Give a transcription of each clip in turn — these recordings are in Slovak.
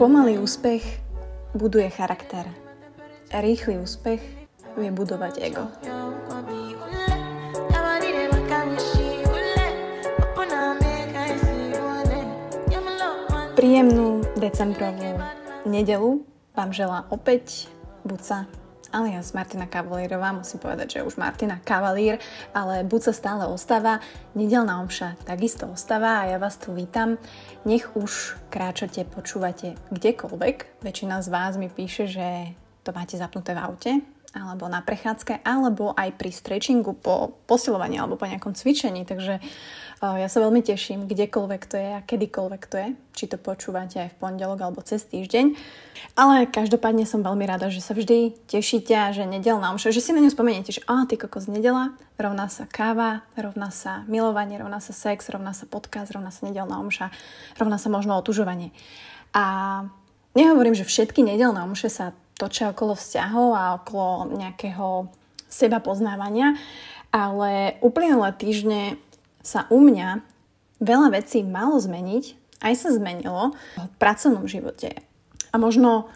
Pomalý úspech buduje charakter. Rýchly úspech vie budovať ego. Príjemnú decembrovú nedelu vám želá opäť Buca alias Martina Kavalírová, musím povedať, že už Martina Kavalír, ale buď sa stále ostáva, nedelná omša takisto ostáva a ja vás tu vítam. Nech už kráčate, počúvate kdekoľvek. Väčšina z vás mi píše, že to máte zapnuté v aute, alebo na prechádzke, alebo aj pri stretchingu po posilovaní alebo po nejakom cvičení. Takže uh, ja sa veľmi teším, kdekoľvek to je a kedykoľvek to je, či to počúvate aj v pondelok alebo cez týždeň. Ale každopádne som veľmi rada, že sa vždy tešíte a že nedelná omša, že si na ňu spomeniete, že a ty kokos nedela, rovná sa káva, rovná sa milovanie, rovná sa sex, rovná sa podcast, rovná sa nedelná omša, rovná sa možno otužovanie. A nehovorím, že všetky nedelné omše sa točia okolo vzťahov a okolo nejakého seba poznávania, ale uplynulé týždne sa u mňa veľa vecí malo zmeniť, aj sa zmenilo v pracovnom živote. A možno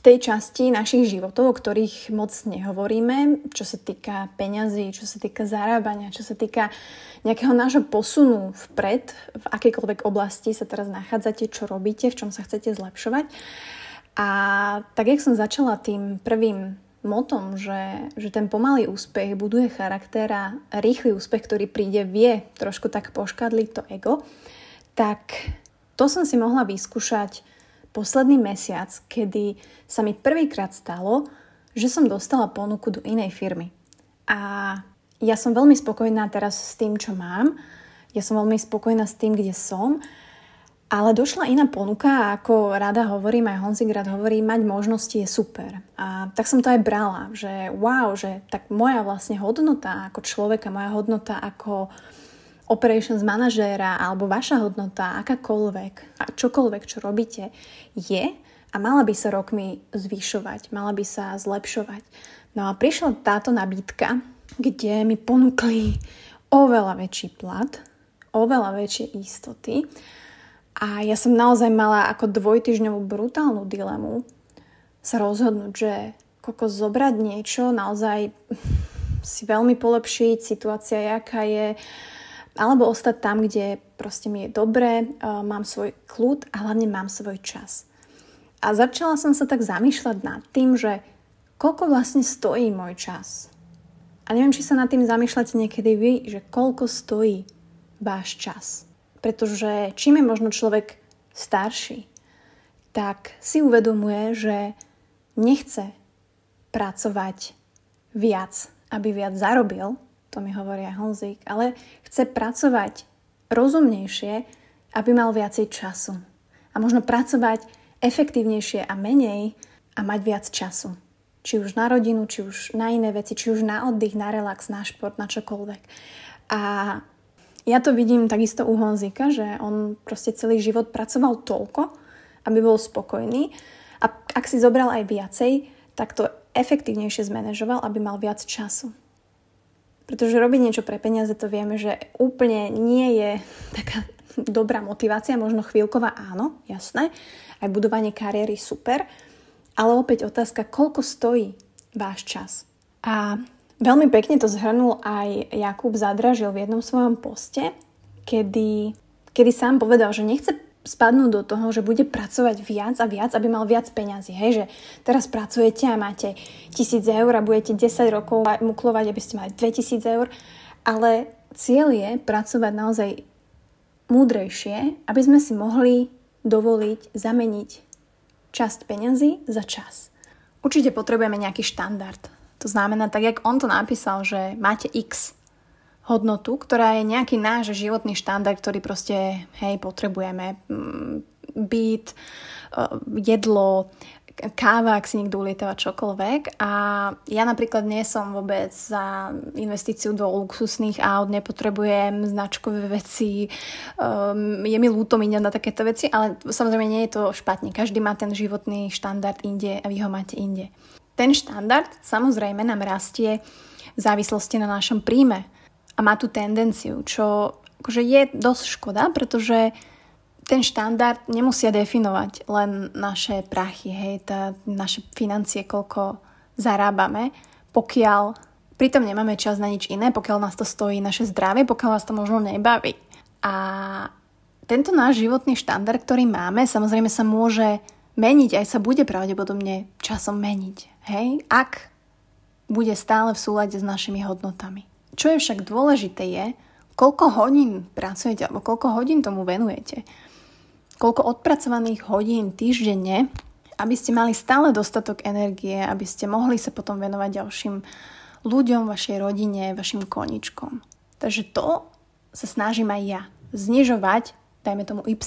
v tej časti našich životov, o ktorých moc nehovoríme, čo sa týka peňazí, čo sa týka zarábania, čo sa týka nejakého nášho posunu vpred, v akejkoľvek oblasti sa teraz nachádzate, čo robíte, v čom sa chcete zlepšovať. A tak, jak som začala tým prvým motom, že, že ten pomalý úspech buduje charakter a rýchly úspech, ktorý príde, vie trošku tak poškadliť to ego, tak to som si mohla vyskúšať posledný mesiac, kedy sa mi prvýkrát stalo, že som dostala ponuku do inej firmy. A ja som veľmi spokojná teraz s tým, čo mám. Ja som veľmi spokojná s tým, kde som ale došla iná ponuka a ako rada hovorím, aj Honzik rád hovorí, mať možnosti je super. A tak som to aj brala, že wow, že tak moja vlastne hodnota ako človeka, moja hodnota ako operations manažéra alebo vaša hodnota, akákoľvek, čokoľvek, čo robíte, je a mala by sa rokmi zvyšovať, mala by sa zlepšovať. No a prišla táto nabídka, kde mi ponúkli oveľa väčší plat, oveľa väčšie istoty a ja som naozaj mala ako dvojtyžňovú brutálnu dilemu sa rozhodnúť, že koko zobrať niečo, naozaj si veľmi polepšiť, situácia jaká je, alebo ostať tam, kde proste mi je dobre, mám svoj kľud a hlavne mám svoj čas. A začala som sa tak zamýšľať nad tým, že koľko vlastne stojí môj čas. A neviem, či sa nad tým zamýšľate niekedy vy, že koľko stojí váš čas. Pretože čím je možno človek starší, tak si uvedomuje, že nechce pracovať viac, aby viac zarobil, to mi hovorí aj Honzik, ale chce pracovať rozumnejšie, aby mal viacej času. A možno pracovať efektívnejšie a menej a mať viac času. Či už na rodinu, či už na iné veci, či už na oddych, na relax, na šport, na čokoľvek. A ja to vidím takisto u Honzika, že on proste celý život pracoval toľko, aby bol spokojný a ak si zobral aj viacej, tak to efektívnejšie zmanéžoval, aby mal viac času. Pretože robiť niečo pre peniaze, to vieme, že úplne nie je taká dobrá motivácia, možno chvíľková áno, jasné, aj budovanie kariéry super, ale opäť otázka, koľko stojí váš čas. A Veľmi pekne to zhrnul aj Jakub Zadražil v jednom svojom poste, kedy, kedy sám povedal, že nechce spadnúť do toho, že bude pracovať viac a viac, aby mal viac peňazí. Hej, že teraz pracujete a máte tisíc eur a budete 10 rokov muklovať, aby ste mali 2000 eur, ale cieľ je pracovať naozaj múdrejšie, aby sme si mohli dovoliť zameniť časť peňazí za čas. Určite potrebujeme nejaký štandard to znamená, tak jak on to napísal, že máte X hodnotu, ktorá je nejaký náš životný štandard, ktorý proste, hej, potrebujeme. Mm, byt, e, jedlo, káva, ak si niekto ulietava čokoľvek. A ja napríklad nie som vôbec za investíciu do luxusných aut, nepotrebujem značkové veci, um, je mi ľúto míňať na takéto veci, ale samozrejme nie je to špatne. Každý má ten životný štandard inde a vy ho máte inde. Ten štandard samozrejme nám rastie v závislosti na našom príjme a má tú tendenciu, čo akože je dosť škoda, pretože ten štandard nemusia definovať len naše prachy, hej, tá, naše financie, koľko zarábame, pokiaľ pritom nemáme čas na nič iné, pokiaľ nás to stojí naše zdravie, pokiaľ nás to možno nebaví. A tento náš životný štandard, ktorý máme, samozrejme sa môže meniť, aj sa bude pravdepodobne časom meniť. Hej? Ak bude stále v súlade s našimi hodnotami. Čo je však dôležité je, koľko hodín pracujete alebo koľko hodín tomu venujete. Koľko odpracovaných hodín týždenne, aby ste mali stále dostatok energie, aby ste mohli sa potom venovať ďalším ľuďom, vašej rodine, vašim koničkom. Takže to sa snažím aj ja. Znižovať, dajme tomu Y,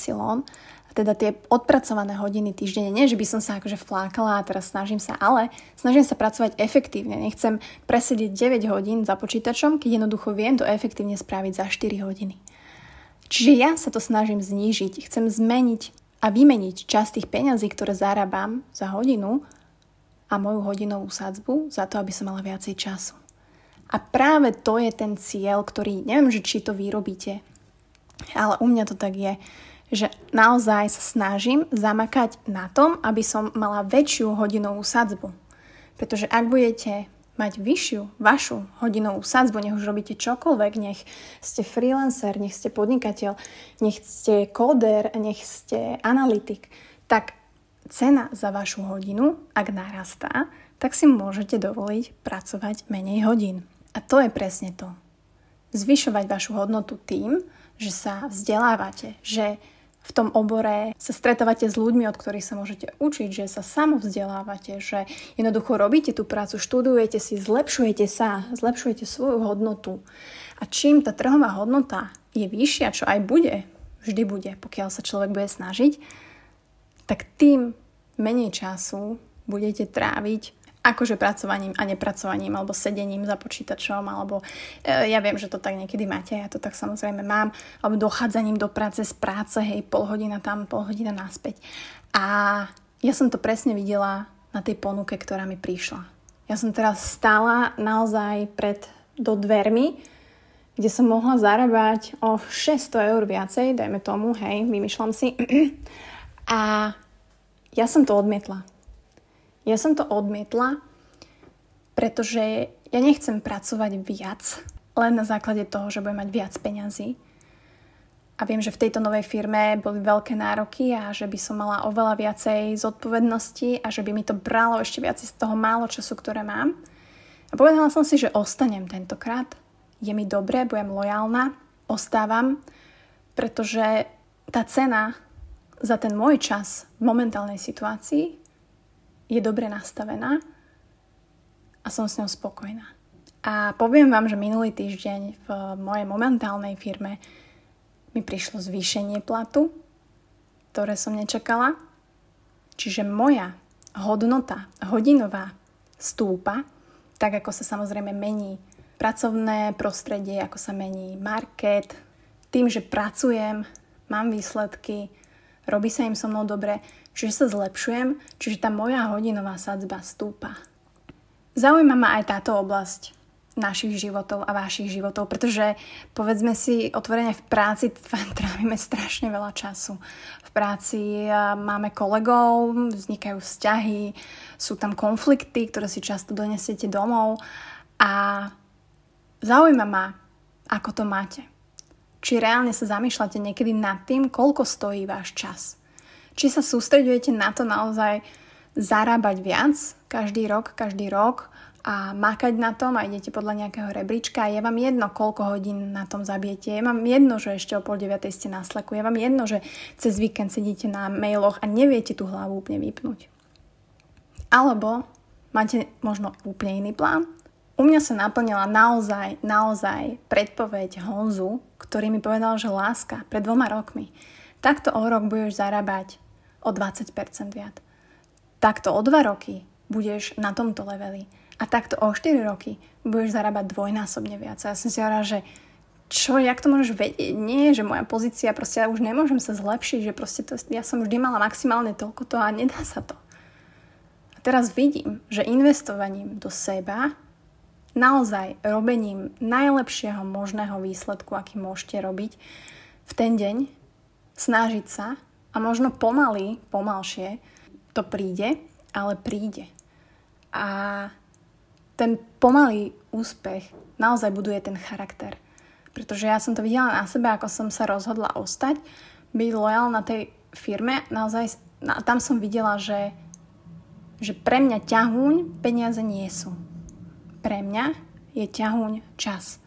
teda tie odpracované hodiny týždenne. Nie, že by som sa akože flákala a teraz snažím sa, ale snažím sa pracovať efektívne. Nechcem presedieť 9 hodín za počítačom, keď jednoducho viem to efektívne spraviť za 4 hodiny. Čiže ja sa to snažím znížiť. Chcem zmeniť a vymeniť časť tých peňazí, ktoré zarábam za hodinu a moju hodinovú sadzbu za to, aby som mala viacej času. A práve to je ten cieľ, ktorý, neviem, že či to vyrobíte, ale u mňa to tak je, že naozaj sa snažím zamakať na tom, aby som mala väčšiu hodinovú sadzbu. Pretože ak budete mať vyššiu vašu hodinovú sadzbu, nech už robíte čokoľvek, nech ste freelancer, nech ste podnikateľ, nech ste kóder, nech ste analytik, tak cena za vašu hodinu, ak narastá, tak si môžete dovoliť pracovať menej hodín. A to je presne to. Zvyšovať vašu hodnotu tým, že sa vzdelávate, že v tom obore sa stretávate s ľuďmi, od ktorých sa môžete učiť, že sa samovzdelávate, že jednoducho robíte tú prácu, študujete si, zlepšujete sa, zlepšujete svoju hodnotu. A čím tá trhová hodnota je vyššia, čo aj bude, vždy bude, pokiaľ sa človek bude snažiť, tak tým menej času budete tráviť akože pracovaním a nepracovaním alebo sedením za počítačom alebo e, ja viem, že to tak niekedy máte, ja to tak samozrejme mám alebo dochádzaním do práce z práce, hej, pol hodina tam, pol hodina naspäť. A ja som to presne videla na tej ponuke, ktorá mi prišla. Ja som teraz stála naozaj pred do dvermi, kde som mohla zarábať o 600 eur viacej, dajme tomu, hej, vymýšľam si. A ja som to odmietla. Ja som to odmietla, pretože ja nechcem pracovať viac len na základe toho, že budem mať viac peňazí. A viem, že v tejto novej firme boli veľké nároky a že by som mala oveľa viacej zodpovednosti a že by mi to bralo ešte viac z toho málo času, ktoré mám. A povedala som si, že ostanem tentokrát. Je mi dobré, budem lojálna, ostávam, pretože tá cena za ten môj čas v momentálnej situácii je dobre nastavená a som s ňou spokojná. A poviem vám, že minulý týždeň v mojej momentálnej firme mi prišlo zvýšenie platu, ktoré som nečakala. Čiže moja hodnota hodinová stúpa, tak ako sa samozrejme mení pracovné prostredie, ako sa mení market, tým, že pracujem, mám výsledky, robí sa im so mnou dobre, čiže sa zlepšujem, čiže tá moja hodinová sadzba stúpa. Zaujíma ma aj táto oblasť našich životov a vašich životov, pretože povedzme si otvorene v práci trávime strašne veľa času. V práci máme kolegov, vznikajú vzťahy, sú tam konflikty, ktoré si často donesiete domov a zaujíma ma, ako to máte. Či reálne sa zamýšľate niekedy nad tým, koľko stojí váš čas či sa sústredujete na to naozaj zarábať viac každý rok, každý rok a makať na tom a idete podľa nejakého rebríčka je vám jedno, koľko hodín na tom zabijete. Je vám jedno, že ešte o pol deviatej ste na sleku. Je vám jedno, že cez víkend sedíte na mailoch a neviete tú hlavu úplne vypnúť. Alebo máte možno úplne iný plán. U mňa sa naplnila naozaj, naozaj predpoveď Honzu, ktorý mi povedal, že láska pred dvoma rokmi. Takto o rok budeš zarábať o 20% viac. Takto o 2 roky budeš na tomto leveli a takto o 4 roky budeš zarábať dvojnásobne viac. A ja som si hovorila, že čo, jak to môžeš vedieť? Nie, že moja pozícia, proste ja už nemôžem sa zlepšiť, že proste to, ja som vždy mala maximálne toľko to a nedá sa to. A teraz vidím, že investovaním do seba, naozaj robením najlepšieho možného výsledku, aký môžete robiť v ten deň, snažiť sa a možno pomaly, pomalšie to príde, ale príde. A ten pomalý úspech naozaj buduje ten charakter. Pretože ja som to videla na sebe, ako som sa rozhodla ostať, byť lojálna tej firme. Naozaj tam som videla, že, že pre mňa ťahuň peniaze nie sú. Pre mňa je ťahuň čas.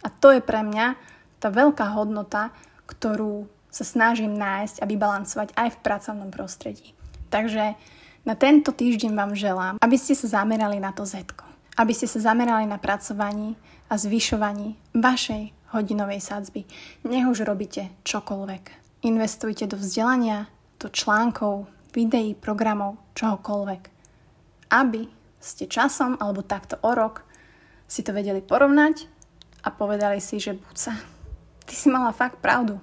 A to je pre mňa tá veľká hodnota, ktorú sa snažím nájsť a vybalancovať aj v pracovnom prostredí. Takže na tento týždeň vám želám, aby ste sa zamerali na to zetko. Aby ste sa zamerali na pracovaní a zvyšovaní vašej hodinovej sadzby. Nech už robíte čokoľvek. Investujte do vzdelania, do článkov, videí, programov, čohokoľvek. Aby ste časom alebo takto o rok si to vedeli porovnať a povedali si, že buca, ty si mala fakt pravdu.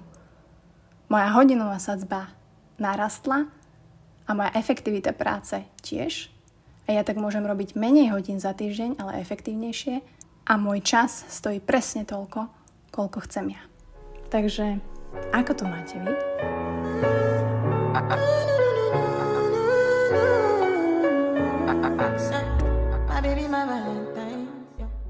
Moja hodinová sadzba narastla a moja efektivita práce tiež. A ja tak môžem robiť menej hodín za týždeň, ale efektívnejšie. A môj čas stojí presne toľko, koľko chcem ja. Takže ako to máte vy? A-a. A-a. A-a.